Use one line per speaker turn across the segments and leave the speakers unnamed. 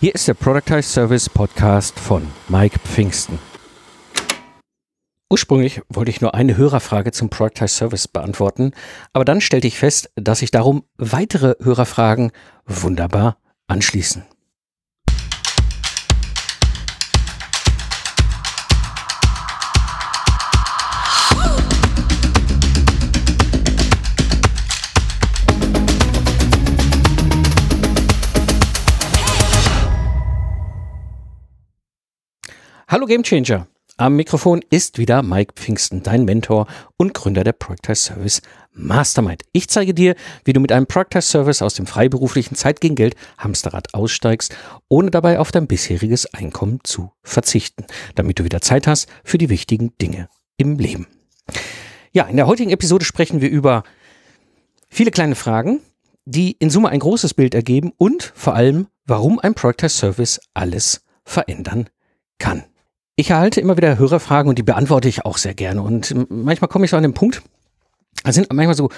Hier ist der Productize Service Podcast von Mike Pfingsten. Ursprünglich wollte ich nur eine Hörerfrage zum Productize Service beantworten, aber dann stellte ich fest, dass sich darum weitere Hörerfragen wunderbar anschließen. Hallo Gamechanger. Am Mikrofon ist wieder Mike Pfingsten, dein Mentor und Gründer der Productize Service Mastermind. Ich zeige dir, wie du mit einem Productize Service aus dem freiberuflichen Zeit gegen Geld Hamsterrad aussteigst, ohne dabei auf dein bisheriges Einkommen zu verzichten, damit du wieder Zeit hast für die wichtigen Dinge im Leben. Ja, in der heutigen Episode sprechen wir über viele kleine Fragen, die in Summe ein großes Bild ergeben und vor allem, warum ein Productize Service alles verändern kann. Ich erhalte immer wieder Hörerfragen und die beantworte ich auch sehr gerne. Und manchmal komme ich so an den Punkt, da sind manchmal so,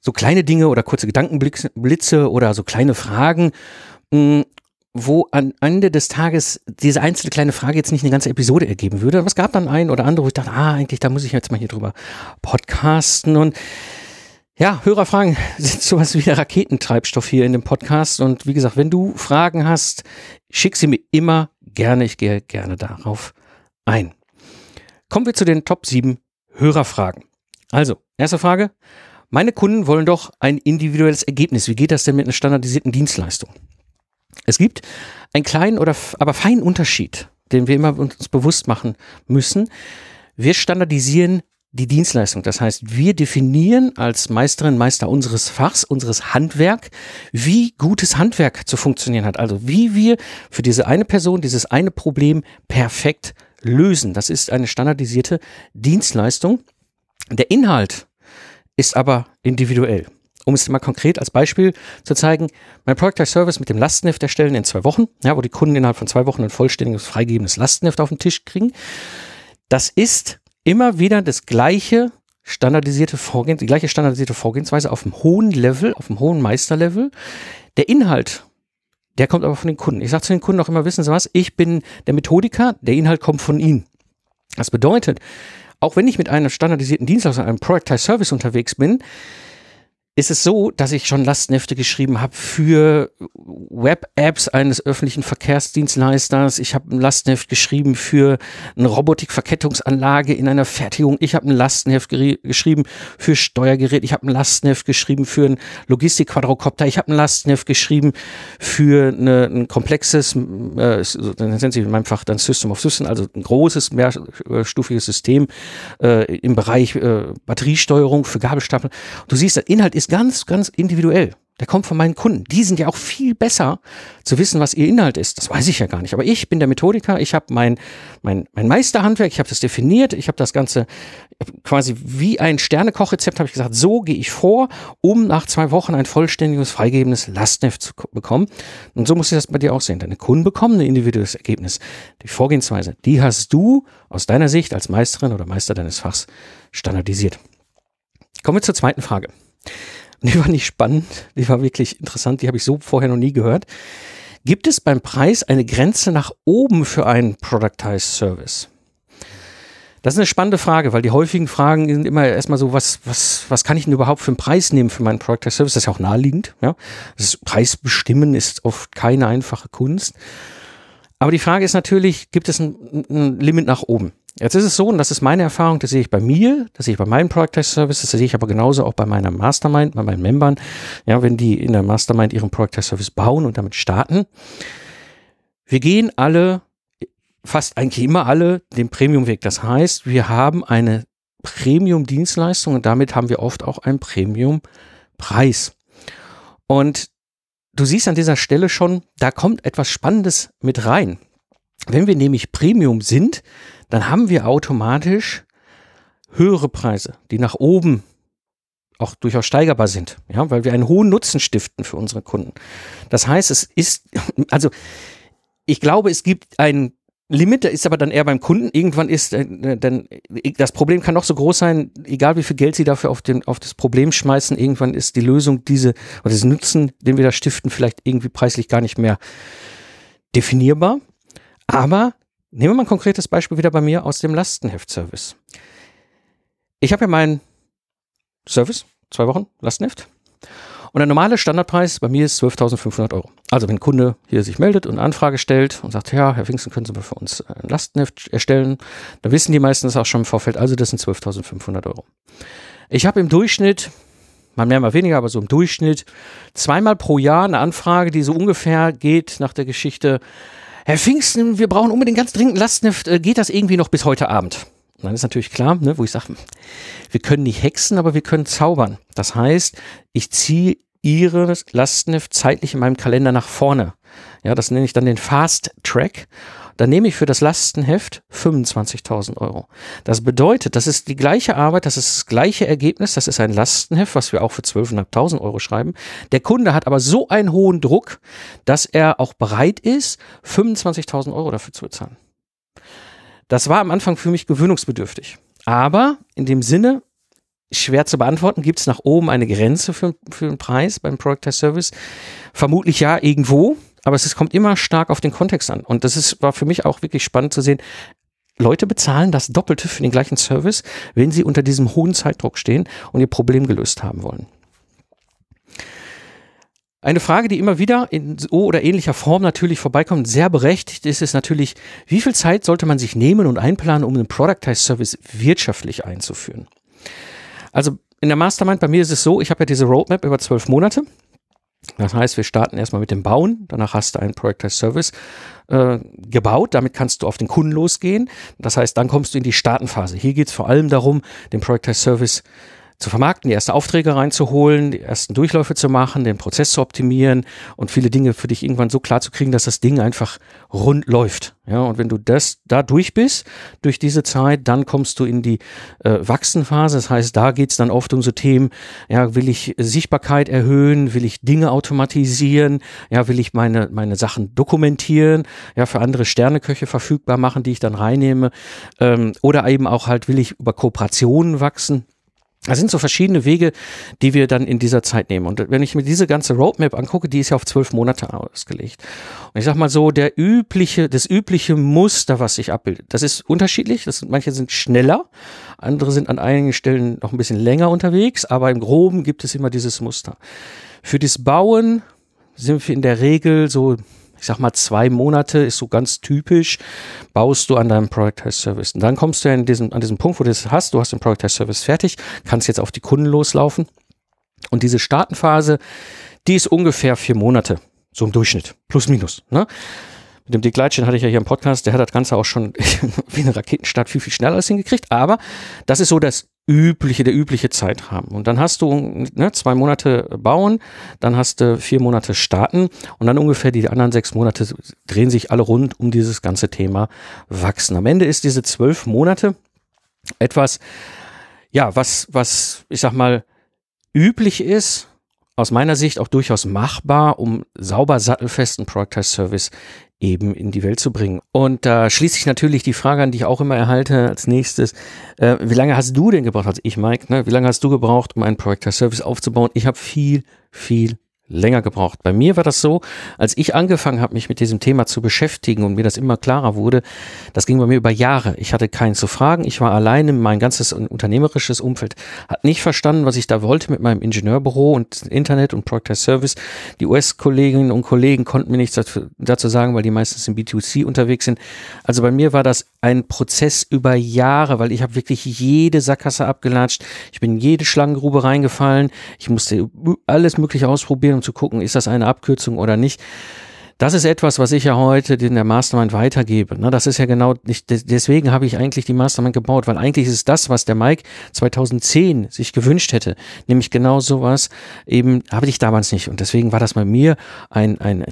so kleine Dinge oder kurze Gedankenblitze oder so kleine Fragen, wo am Ende des Tages diese einzelne kleine Frage jetzt nicht eine ganze Episode ergeben würde. Es gab dann ein oder andere, wo ich dachte, ah, eigentlich, da muss ich jetzt mal hier drüber podcasten. Und ja, Hörerfragen sind sowas wie der Raketentreibstoff hier in dem Podcast. Und wie gesagt, wenn du Fragen hast, schick sie mir immer gerne. Ich gehe gerne darauf ein. Kommen wir zu den Top 7 Hörerfragen. Also, erste Frage. Meine Kunden wollen doch ein individuelles Ergebnis. Wie geht das denn mit einer standardisierten Dienstleistung? Es gibt einen kleinen oder aber feinen Unterschied, den wir immer uns bewusst machen müssen. Wir standardisieren die Dienstleistung. Das heißt, wir definieren als Meisterin, Meister unseres Fachs, unseres Handwerk, wie gutes Handwerk zu funktionieren hat. Also wie wir für diese eine Person, dieses eine Problem perfekt lösen. Das ist eine standardisierte Dienstleistung. Der Inhalt ist aber individuell. Um es mal konkret als Beispiel zu zeigen, mein Product Service mit dem Lastenheft erstellen in zwei Wochen, ja, wo die Kunden innerhalb von zwei Wochen ein vollständiges, freigegebenes Lastenheft auf den Tisch kriegen. Das ist immer wieder das gleiche standardisierte Vorgehen, die gleiche standardisierte Vorgehensweise auf einem hohen Level, auf einem hohen Meisterlevel. Der Inhalt der kommt aber von den Kunden. Ich sage zu den Kunden auch immer, wissen Sie was, ich bin der Methodiker, der Inhalt kommt von Ihnen. Das bedeutet, auch wenn ich mit einem standardisierten Dienstleister, einem Productized Service unterwegs bin, ist es so, dass ich schon Lastenhefte geschrieben habe für Web-Apps eines öffentlichen Verkehrsdienstleisters. Ich habe ein Lastenheft geschrieben für eine Robotikverkettungsanlage in einer Fertigung. Ich habe ein Lastenheft geschrieben für Steuergerät. Ich habe ein Lastenheft geschrieben für ein Logistikquadrocopter. Ich habe ein Lastenheft geschrieben für eine, ein komplexes, äh, dann nennen sie in meinem Fach dann System of System, also ein großes mehrstufiges System äh, im Bereich äh, Batteriesteuerung für Gabelstapel. Du siehst, der Inhalt ist ganz, ganz individuell. Der kommt von meinen Kunden. Die sind ja auch viel besser zu wissen, was ihr Inhalt ist. Das weiß ich ja gar nicht. Aber ich bin der Methodiker. Ich habe mein, mein, mein Meisterhandwerk. Ich habe das definiert. Ich habe das Ganze quasi wie ein Sternekochrezept habe ich gesagt, so gehe ich vor, um nach zwei Wochen ein vollständiges, freigebendes Lastneft zu bekommen. Und so muss ich das bei dir auch sehen. Deine Kunden bekommen ein individuelles Ergebnis. Die Vorgehensweise, die hast du aus deiner Sicht als Meisterin oder Meister deines Fachs standardisiert. Kommen wir zur zweiten Frage. Die war nicht spannend, die war wirklich interessant, die habe ich so vorher noch nie gehört. Gibt es beim Preis eine Grenze nach oben für einen Productized Service? Das ist eine spannende Frage, weil die häufigen Fragen sind immer erstmal so, was, was, was kann ich denn überhaupt für einen Preis nehmen für meinen Productized Service? Das ist ja auch naheliegend. Ja? Das Preis bestimmen ist oft keine einfache Kunst. Aber die Frage ist natürlich, gibt es ein, ein Limit nach oben? Jetzt ist es so, und das ist meine Erfahrung, das sehe ich bei mir, das sehe ich bei meinen Product Test Services, das sehe ich aber genauso auch bei meiner Mastermind, bei meinen Membern, ja, wenn die in der Mastermind ihren Product Test Service bauen und damit starten. Wir gehen alle, fast eigentlich immer alle, den Premium-Weg. Das heißt, wir haben eine Premium-Dienstleistung und damit haben wir oft auch einen Premium-Preis. Und du siehst an dieser Stelle schon, da kommt etwas Spannendes mit rein. Wenn wir nämlich Premium sind, dann haben wir automatisch höhere Preise, die nach oben auch durchaus steigerbar sind, ja, weil wir einen hohen Nutzen stiften für unsere Kunden. Das heißt, es ist, also ich glaube, es gibt ein Limit, der ist aber dann eher beim Kunden. Irgendwann ist, äh, dann, das Problem kann noch so groß sein, egal wie viel Geld sie dafür auf, den, auf das Problem schmeißen, irgendwann ist die Lösung diese, oder das Nutzen, den wir da stiften, vielleicht irgendwie preislich gar nicht mehr definierbar, aber nehmen wir mal ein konkretes Beispiel wieder bei mir aus dem Lastenheft-Service. Ich habe ja meinen Service, zwei Wochen Lastenheft. Und der normale Standardpreis bei mir ist 12.500 Euro. Also wenn ein Kunde hier sich meldet und eine Anfrage stellt und sagt, ja, Herr Pfingsten, können Sie mal für uns ein Lastenheft erstellen, dann wissen die meisten das auch schon im Vorfeld, also das sind 12.500 Euro. Ich habe im Durchschnitt, mal mehr, mal weniger, aber so im Durchschnitt, zweimal pro Jahr eine Anfrage, die so ungefähr geht nach der Geschichte, Herr Pfingsten, wir brauchen unbedingt ganz dringend Lastenheft, äh, geht das irgendwie noch bis heute Abend? Und dann ist natürlich klar, ne, wo ich sage, wir können nicht hexen, aber wir können zaubern. Das heißt, ich ziehe ihre Lastenheft zeitlich in meinem Kalender nach vorne. Ja, das nenne ich dann den Fast Track. Dann nehme ich für das Lastenheft 25.000 Euro. Das bedeutet, das ist die gleiche Arbeit, das ist das gleiche Ergebnis, das ist ein Lastenheft, was wir auch für 12.500 Euro schreiben. Der Kunde hat aber so einen hohen Druck, dass er auch bereit ist, 25.000 Euro dafür zu bezahlen. Das war am Anfang für mich gewöhnungsbedürftig. Aber in dem Sinne, schwer zu beantworten, gibt es nach oben eine Grenze für, für den Preis beim Product Test Service? Vermutlich ja, irgendwo. Aber es kommt immer stark auf den Kontext an. Und das ist, war für mich auch wirklich spannend zu sehen. Leute bezahlen das Doppelte für den gleichen Service, wenn sie unter diesem hohen Zeitdruck stehen und ihr Problem gelöst haben wollen. Eine Frage, die immer wieder in so oder ähnlicher Form natürlich vorbeikommt, sehr berechtigt ist es natürlich, wie viel Zeit sollte man sich nehmen und einplanen, um einen Productized Service wirtschaftlich einzuführen? Also in der Mastermind bei mir ist es so, ich habe ja diese Roadmap über zwölf Monate. Das heißt, wir starten erstmal mit dem Bauen, danach hast du einen Productized Service äh, gebaut, damit kannst du auf den Kunden losgehen. Das heißt, dann kommst du in die Startenphase. Hier geht es vor allem darum, den Productized Service zu vermarkten, die ersten Aufträge reinzuholen, die ersten Durchläufe zu machen, den Prozess zu optimieren und viele Dinge für dich irgendwann so klar zu kriegen, dass das Ding einfach rund läuft. Ja, und wenn du das da durch bist, durch diese Zeit, dann kommst du in die äh, Wachsenphase. Das heißt, da geht's dann oft um so Themen, ja, will ich Sichtbarkeit erhöhen, will ich Dinge automatisieren, ja, will ich meine, meine Sachen dokumentieren, ja, für andere Sterneköche verfügbar machen, die ich dann reinnehme, ähm, oder eben auch halt will ich über Kooperationen wachsen. Das sind so verschiedene Wege, die wir dann in dieser Zeit nehmen. Und wenn ich mir diese ganze Roadmap angucke, die ist ja auf zwölf Monate ausgelegt. Und ich sag mal so, der übliche, das übliche Muster, was sich abbildet, das ist unterschiedlich. Das sind, manche sind schneller, andere sind an einigen Stellen noch ein bisschen länger unterwegs, aber im Groben gibt es immer dieses Muster. Für das Bauen sind wir in der Regel so ich sag mal, zwei Monate ist so ganz typisch, baust du an deinem Product Test Service. Und dann kommst du ja in diesem, an diesem Punkt, wo du das hast, du hast den Product Test Service fertig, kannst jetzt auf die Kunden loslaufen. Und diese Startenphase, die ist ungefähr vier Monate, so im Durchschnitt, plus minus. Ne? Mit dem Dick Leitchen hatte ich ja hier im Podcast, der hat das Ganze auch schon wie eine Raketenstart viel, viel schneller als hingekriegt. Aber das ist so das übliche, der übliche Zeitrahmen. Und dann hast du ne, zwei Monate bauen, dann hast du vier Monate starten und dann ungefähr die anderen sechs Monate drehen sich alle rund um dieses ganze Thema wachsen. Am Ende ist diese zwölf Monate etwas, ja, was, was, ich sag mal, üblich ist, aus meiner Sicht auch durchaus machbar, um sauber sattelfesten Productized Service eben in die Welt zu bringen. Und da schließt sich natürlich die Frage an, die ich auch immer erhalte als nächstes. Äh, wie lange hast du denn gebraucht, also ich, Mike, ne? wie lange hast du gebraucht, um einen Project Service aufzubauen? Ich habe viel, viel länger gebraucht. Bei mir war das so, als ich angefangen habe, mich mit diesem Thema zu beschäftigen und mir das immer klarer wurde, das ging bei mir über Jahre. Ich hatte keinen zu fragen, ich war alleine, mein ganzes unternehmerisches Umfeld hat nicht verstanden, was ich da wollte mit meinem Ingenieurbüro und Internet und Product Service. Die US-Kolleginnen und Kollegen konnten mir nichts dazu sagen, weil die meistens im B2C unterwegs sind. Also bei mir war das ein Prozess über Jahre, weil ich habe wirklich jede Sackgasse abgelatscht. Ich bin in jede Schlangengrube reingefallen. Ich musste alles Mögliche ausprobieren, um zu gucken, ist das eine Abkürzung oder nicht. Das ist etwas, was ich ja heute in der Mastermind weitergebe. Ne? Das ist ja genau nicht, deswegen habe ich eigentlich die Mastermind gebaut, weil eigentlich ist es das, was der Mike 2010 sich gewünscht hätte. Nämlich genau sowas eben habe ich damals nicht. Und deswegen war das bei mir ein, ein,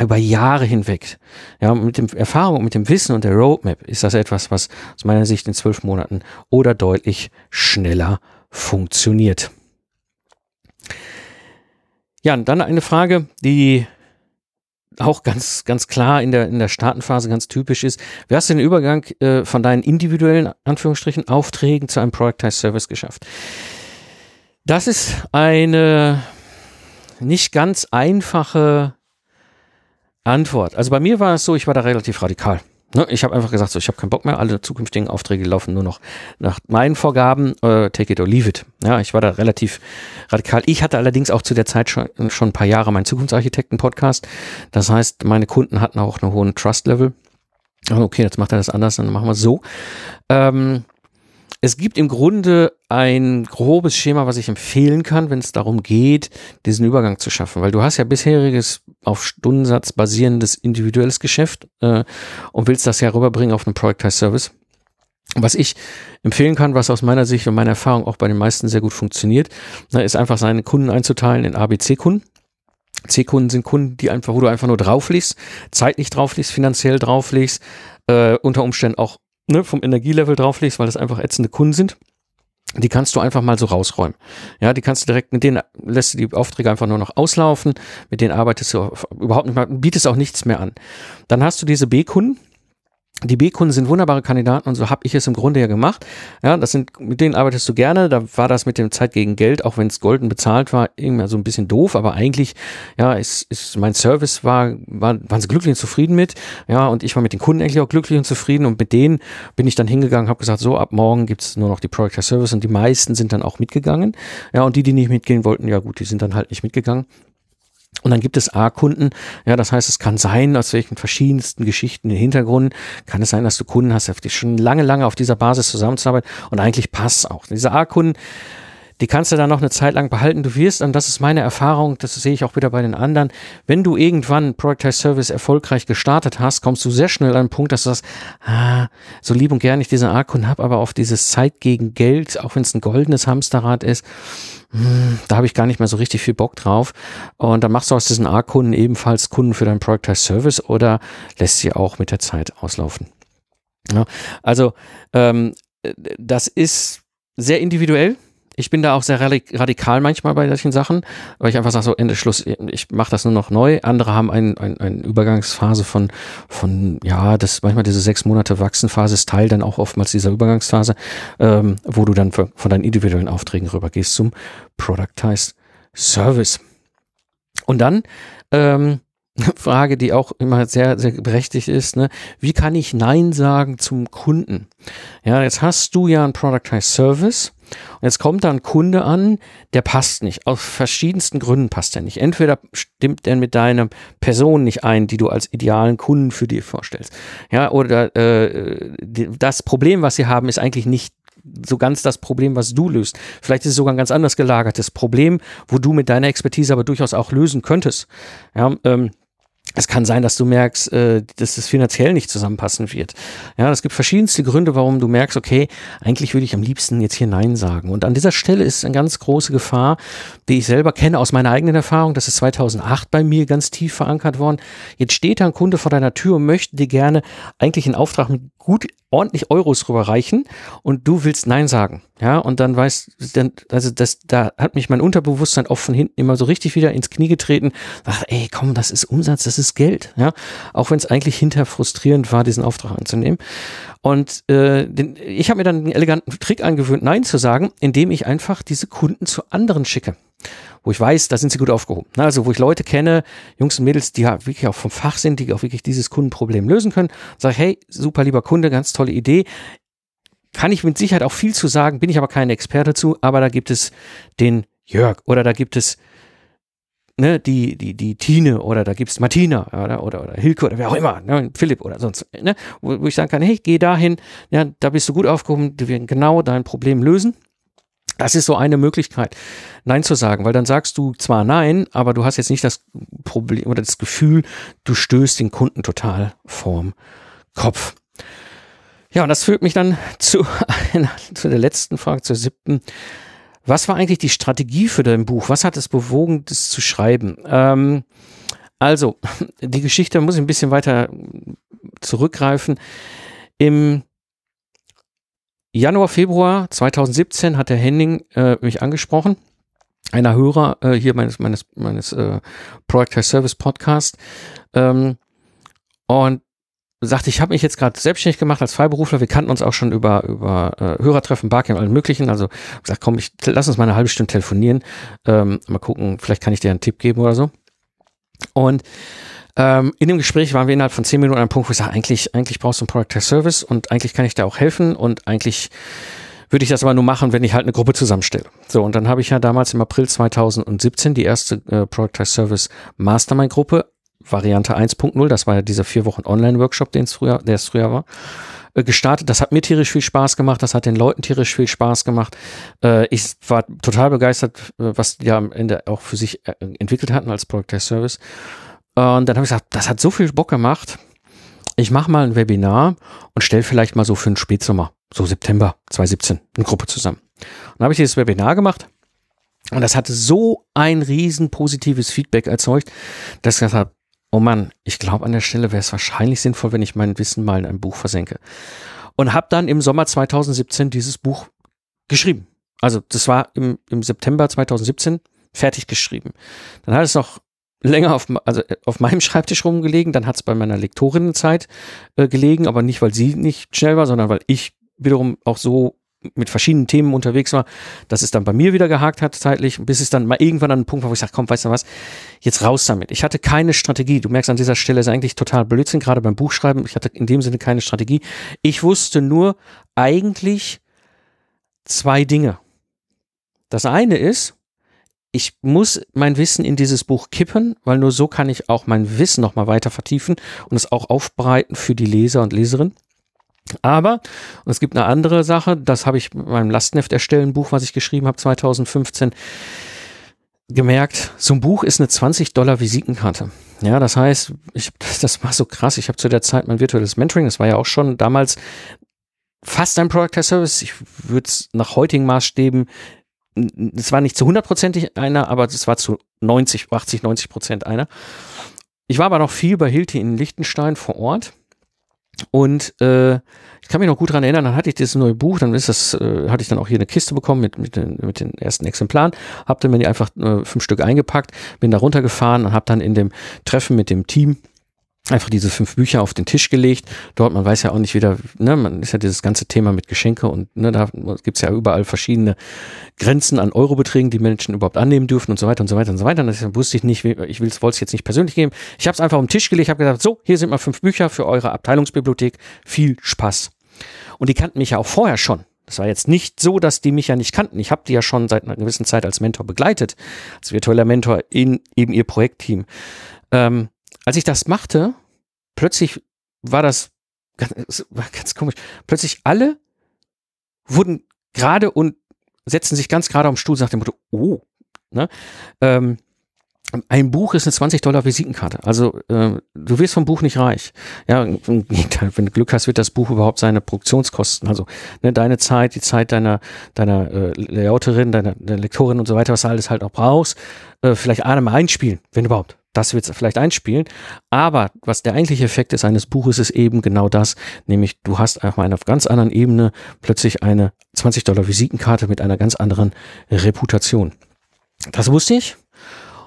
über Jahre hinweg. Ja, mit dem Erfahrung, mit dem Wissen und der Roadmap ist das etwas, was aus meiner Sicht in zwölf Monaten oder deutlich schneller funktioniert. Ja, und dann eine Frage, die auch ganz, ganz klar in der, in der Startenphase ganz typisch ist. Wie hast du den Übergang äh, von deinen individuellen, Anführungsstrichen, Aufträgen zu einem Productized Service geschafft? Das ist eine nicht ganz einfache Antwort. Also bei mir war es so, ich war da relativ radikal. Ne, ich habe einfach gesagt, so, ich habe keinen Bock mehr, alle zukünftigen Aufträge laufen nur noch nach meinen Vorgaben, äh, take it or leave it. Ja, ich war da relativ radikal. Ich hatte allerdings auch zu der Zeit schon, schon ein paar Jahre meinen Zukunftsarchitekten-Podcast. Das heißt, meine Kunden hatten auch einen hohen Trust-Level. Okay, jetzt macht er das anders, dann machen wir es so. Ähm, es gibt im Grunde ein grobes Schema, was ich empfehlen kann, wenn es darum geht, diesen Übergang zu schaffen, weil du hast ja bisheriges auf Stundensatz basierendes individuelles Geschäft äh, und willst das ja rüberbringen auf einen Productized Service. Was ich empfehlen kann, was aus meiner Sicht und meiner Erfahrung auch bei den meisten sehr gut funktioniert, ist einfach seine Kunden einzuteilen in A, B, C-Kunden. C-Kunden sind Kunden, die einfach, wo du einfach nur drauflegst, zeitlich drauflegst, finanziell drauflegst, äh, unter Umständen auch ne, vom Energielevel drauflegst, weil das einfach ätzende Kunden sind. Die kannst du einfach mal so rausräumen. Ja, die kannst du direkt, mit denen lässt du die Aufträge einfach nur noch auslaufen, mit denen arbeitest du überhaupt nicht mehr, bietest auch nichts mehr an. Dann hast du diese B-Kunden, die B-Kunden sind wunderbare Kandidaten und so habe ich es im Grunde ja gemacht. Ja, das sind, mit denen arbeitest du gerne. Da war das mit dem Zeit gegen Geld, auch wenn es golden bezahlt war, immer so ein bisschen doof, aber eigentlich, ja, ist, ist mein Service war, war, waren sie glücklich und zufrieden mit. Ja, und ich war mit den Kunden eigentlich auch glücklich und zufrieden und mit denen bin ich dann hingegangen, habe gesagt, so ab morgen gibt's nur noch die Product Service und die meisten sind dann auch mitgegangen. Ja, und die, die nicht mitgehen wollten, ja gut, die sind dann halt nicht mitgegangen. Und dann gibt es A-Kunden, ja, das heißt, es kann sein, aus welchen verschiedensten Geschichten, den Hintergrund, kann es sein, dass du Kunden hast, die schon lange, lange auf dieser Basis zusammenzuarbeiten und eigentlich passt auch. Diese A-Kunden, die kannst du dann noch eine Zeit lang behalten. Du wirst, und das ist meine Erfahrung, das sehe ich auch wieder bei den anderen, wenn du irgendwann Productized Service erfolgreich gestartet hast, kommst du sehr schnell an den Punkt, dass du sagst, ah, so lieb und gern ich diese A-Kunden habe, aber auf dieses Zeit gegen Geld, auch wenn es ein goldenes Hamsterrad ist, hm, da habe ich gar nicht mehr so richtig viel Bock drauf. Und dann machst du aus diesen A-Kunden ebenfalls Kunden für deinen Productized Service oder lässt sie auch mit der Zeit auslaufen. Ja, also ähm, das ist sehr individuell. Ich bin da auch sehr radikal manchmal bei solchen Sachen, weil ich einfach sage, so Ende Schluss, ich mache das nur noch neu. Andere haben eine ein, ein Übergangsphase von, von, ja, das manchmal diese sechs Monate Wachsenphase ist Teil dann auch oftmals dieser Übergangsphase, ähm, wo du dann von deinen individuellen Aufträgen rübergehst zum Productized Service. Und dann ähm, Frage, die auch immer sehr, sehr berechtigt ist, ne? Wie kann ich Nein sagen zum Kunden? Ja, jetzt hast du ja einen Productized Service und jetzt kommt da ein Kunde an, der passt nicht. Aus verschiedensten Gründen passt er nicht. Entweder stimmt er mit deiner Person nicht ein, die du als idealen Kunden für dich vorstellst. Ja, oder äh, das Problem, was sie haben, ist eigentlich nicht so ganz das Problem, was du löst. Vielleicht ist es sogar ein ganz anders gelagertes Problem, wo du mit deiner Expertise aber durchaus auch lösen könntest. Ja, ähm, es kann sein, dass du merkst, äh, dass es finanziell nicht zusammenpassen wird. Ja, es gibt verschiedenste Gründe, warum du merkst, okay, eigentlich würde ich am liebsten jetzt hier Nein sagen. Und an dieser Stelle ist eine ganz große Gefahr, die ich selber kenne aus meiner eigenen Erfahrung. Das ist 2008 bei mir ganz tief verankert worden. Jetzt steht da ein Kunde vor deiner Tür und möchte dir gerne eigentlich einen Auftrag mit gut ordentlich Euros rüberreichen und du willst Nein sagen. Ja, und dann weißt, dann, also das, da hat mich mein Unterbewusstsein auch von hinten immer so richtig wieder ins Knie getreten. Ach, ey, komm, das ist Umsatz, das ist Geld. Ja, auch wenn es eigentlich hinterher frustrierend war, diesen Auftrag anzunehmen. Und äh, den, ich habe mir dann einen eleganten Trick angewöhnt, Nein zu sagen, indem ich einfach diese Kunden zu anderen schicke wo ich weiß, da sind sie gut aufgehoben. Also wo ich Leute kenne, Jungs und Mädels, die ja wirklich auch vom Fach sind, die auch wirklich dieses Kundenproblem lösen können, sage hey, super lieber Kunde, ganz tolle Idee. Kann ich mit Sicherheit auch viel zu sagen, bin ich aber kein Experte zu, aber da gibt es den Jörg oder da gibt es ne, die, die, die Tine oder da gibt es Martina oder, oder, oder Hilke oder wer auch immer, ne, Philipp oder sonst, ne, wo, wo ich sagen kann, hey, geh dahin, ja, da bist du gut aufgehoben, die werden genau dein Problem lösen das ist so eine Möglichkeit, Nein zu sagen, weil dann sagst du zwar Nein, aber du hast jetzt nicht das Problem oder das Gefühl, du stößt den Kunden total vorm Kopf. Ja, und das führt mich dann zu, einer, zu der letzten Frage, zur siebten. Was war eigentlich die Strategie für dein Buch? Was hat es bewogen, das zu schreiben? Ähm, also, die Geschichte muss ich ein bisschen weiter zurückgreifen. Im Januar, Februar 2017 hat der Henning äh, mich angesprochen, einer Hörer äh, hier meines meines meines äh, Product Service Podcast ähm, und sagte, ich habe mich jetzt gerade selbstständig gemacht als Freiberufler. Wir kannten uns auch schon über über äh, Hörertreffen, Barcamp, allen möglichen. Also gesagt, komm, ich lass uns mal eine halbe Stunde telefonieren. Ähm, mal gucken, vielleicht kann ich dir einen Tipp geben oder so. Und Ähm, in dem Gespräch waren wir innerhalb von zehn Minuten an einem Punkt, wo ich sage, eigentlich, eigentlich brauchst du einen Product Service und eigentlich kann ich dir auch helfen und eigentlich würde ich das aber nur machen, wenn ich halt eine Gruppe zusammenstelle. So, und dann habe ich ja damals im April 2017 die erste äh, Product Service Mastermind Gruppe, Variante 1.0, das war ja dieser vier Wochen Online-Workshop, den es früher, der es früher war, äh, gestartet. Das hat mir tierisch viel Spaß gemacht, das hat den Leuten tierisch viel Spaß gemacht. Äh, ich war total begeistert, äh, was die am Ende auch für sich entwickelt hatten als Product Service. Und dann habe ich gesagt, das hat so viel Bock gemacht. Ich mache mal ein Webinar und stelle vielleicht mal so für den Spätsommer, so September 2017, eine Gruppe zusammen. Und dann habe ich dieses Webinar gemacht und das hatte so ein riesen positives Feedback erzeugt, dass ich gesagt habe, oh Mann, ich glaube an der Stelle wäre es wahrscheinlich sinnvoll, wenn ich mein Wissen mal in ein Buch versenke. Und habe dann im Sommer 2017 dieses Buch geschrieben. Also das war im, im September 2017 fertig geschrieben. Dann hat es noch länger auf, also äh, auf meinem Schreibtisch rumgelegen. Dann hat es bei meiner Lektorinnenzeit äh, gelegen, aber nicht, weil sie nicht schnell war, sondern weil ich wiederum auch so mit verschiedenen Themen unterwegs war, dass es dann bei mir wieder gehakt hat zeitlich, bis es dann mal irgendwann an einen Punkt war, wo ich sage, komm, weißt du was, jetzt raus damit. Ich hatte keine Strategie. Du merkst an dieser Stelle ist eigentlich total Blödsinn, gerade beim Buchschreiben. Ich hatte in dem Sinne keine Strategie. Ich wusste nur eigentlich zwei Dinge. Das eine ist, ich muss mein Wissen in dieses Buch kippen, weil nur so kann ich auch mein Wissen nochmal weiter vertiefen und es auch aufbereiten für die Leser und Leserinnen. Aber, und es gibt eine andere Sache, das habe ich in meinem Lastenheft erstellen Buch, was ich geschrieben habe 2015, gemerkt, so ein Buch ist eine 20 Dollar Visitenkarte. Ja, das heißt, ich, das war so krass. Ich habe zu der Zeit mein virtuelles Mentoring, das war ja auch schon damals fast ein Product as Service. Ich würde es nach heutigen Maßstäben es war nicht zu hundertprozentig einer, aber es war zu 90, 80, 90 Prozent einer. Ich war aber noch viel bei Hilti in Liechtenstein vor Ort und äh, ich kann mich noch gut dran erinnern, dann hatte ich dieses neue Buch, dann ist das, äh, hatte ich dann auch hier eine Kiste bekommen mit, mit, den, mit den ersten Exemplaren, hab dann mir die einfach äh, fünf Stück eingepackt, bin da runtergefahren und habe dann in dem Treffen mit dem Team einfach diese fünf Bücher auf den Tisch gelegt. Dort, man weiß ja auch nicht wieder, ne, man ist ja dieses ganze Thema mit Geschenke und ne, da gibt's ja überall verschiedene Grenzen an Eurobeträgen, die Menschen überhaupt annehmen dürfen und so weiter und so weiter und so weiter. Und das wusste ich nicht, ich wollte es jetzt nicht persönlich geben. Ich habe es einfach auf den Tisch gelegt, habe gesagt, so, hier sind mal fünf Bücher für eure Abteilungsbibliothek. Viel Spaß. Und die kannten mich ja auch vorher schon. Das war jetzt nicht so, dass die mich ja nicht kannten. Ich habe die ja schon seit einer gewissen Zeit als Mentor begleitet, als virtueller Mentor in eben ihr Projektteam. Ähm, als ich das machte, plötzlich war das ganz, war ganz komisch. Plötzlich alle wurden gerade und setzten sich ganz gerade am Stuhl, dem Motto, oh, ne? Ähm, ein Buch ist eine 20 Dollar Visitenkarte. Also äh, du wirst vom Buch nicht reich. Ja, wenn du Glück hast, wird das Buch überhaupt seine Produktionskosten, also ne, deine Zeit, die Zeit deiner deiner äh, Layouterin, deiner, deiner Lektorin und so weiter, was du alles halt auch brauchst, äh, vielleicht einmal einspielen, wenn überhaupt. Das wird es vielleicht einspielen. Aber was der eigentliche Effekt ist eines Buches, ist eben genau das, nämlich du hast auf einer ganz anderen Ebene plötzlich eine 20 Dollar Visitenkarte mit einer ganz anderen Reputation. Das wusste ich.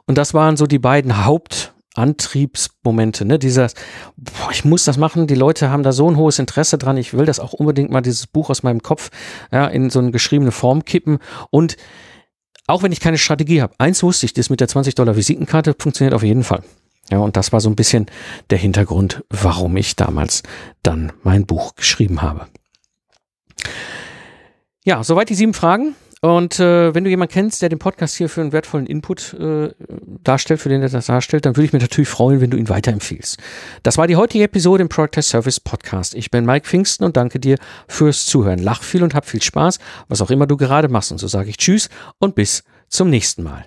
Und das waren so die beiden Hauptantriebsmomente, ne? Dieser, boah, ich muss das machen, die Leute haben da so ein hohes Interesse dran, ich will das auch unbedingt mal, dieses Buch aus meinem Kopf, ja, in so eine geschriebene Form kippen und auch wenn ich keine Strategie habe. Eins wusste ich, das mit der 20 Dollar Visitenkarte funktioniert auf jeden Fall. Ja, und das war so ein bisschen der Hintergrund, warum ich damals dann mein Buch geschrieben habe. Ja, soweit die sieben Fragen. Und äh, wenn du jemanden kennst, der den Podcast hier für einen wertvollen Input äh, darstellt, für den er das darstellt, dann würde ich mich natürlich freuen, wenn du ihn weiterempfiehlst. Das war die heutige Episode im Product as Service Podcast. Ich bin Mike Pfingsten und danke dir fürs Zuhören. Lach viel und hab viel Spaß, was auch immer du gerade machst. Und so sage ich Tschüss und bis zum nächsten Mal.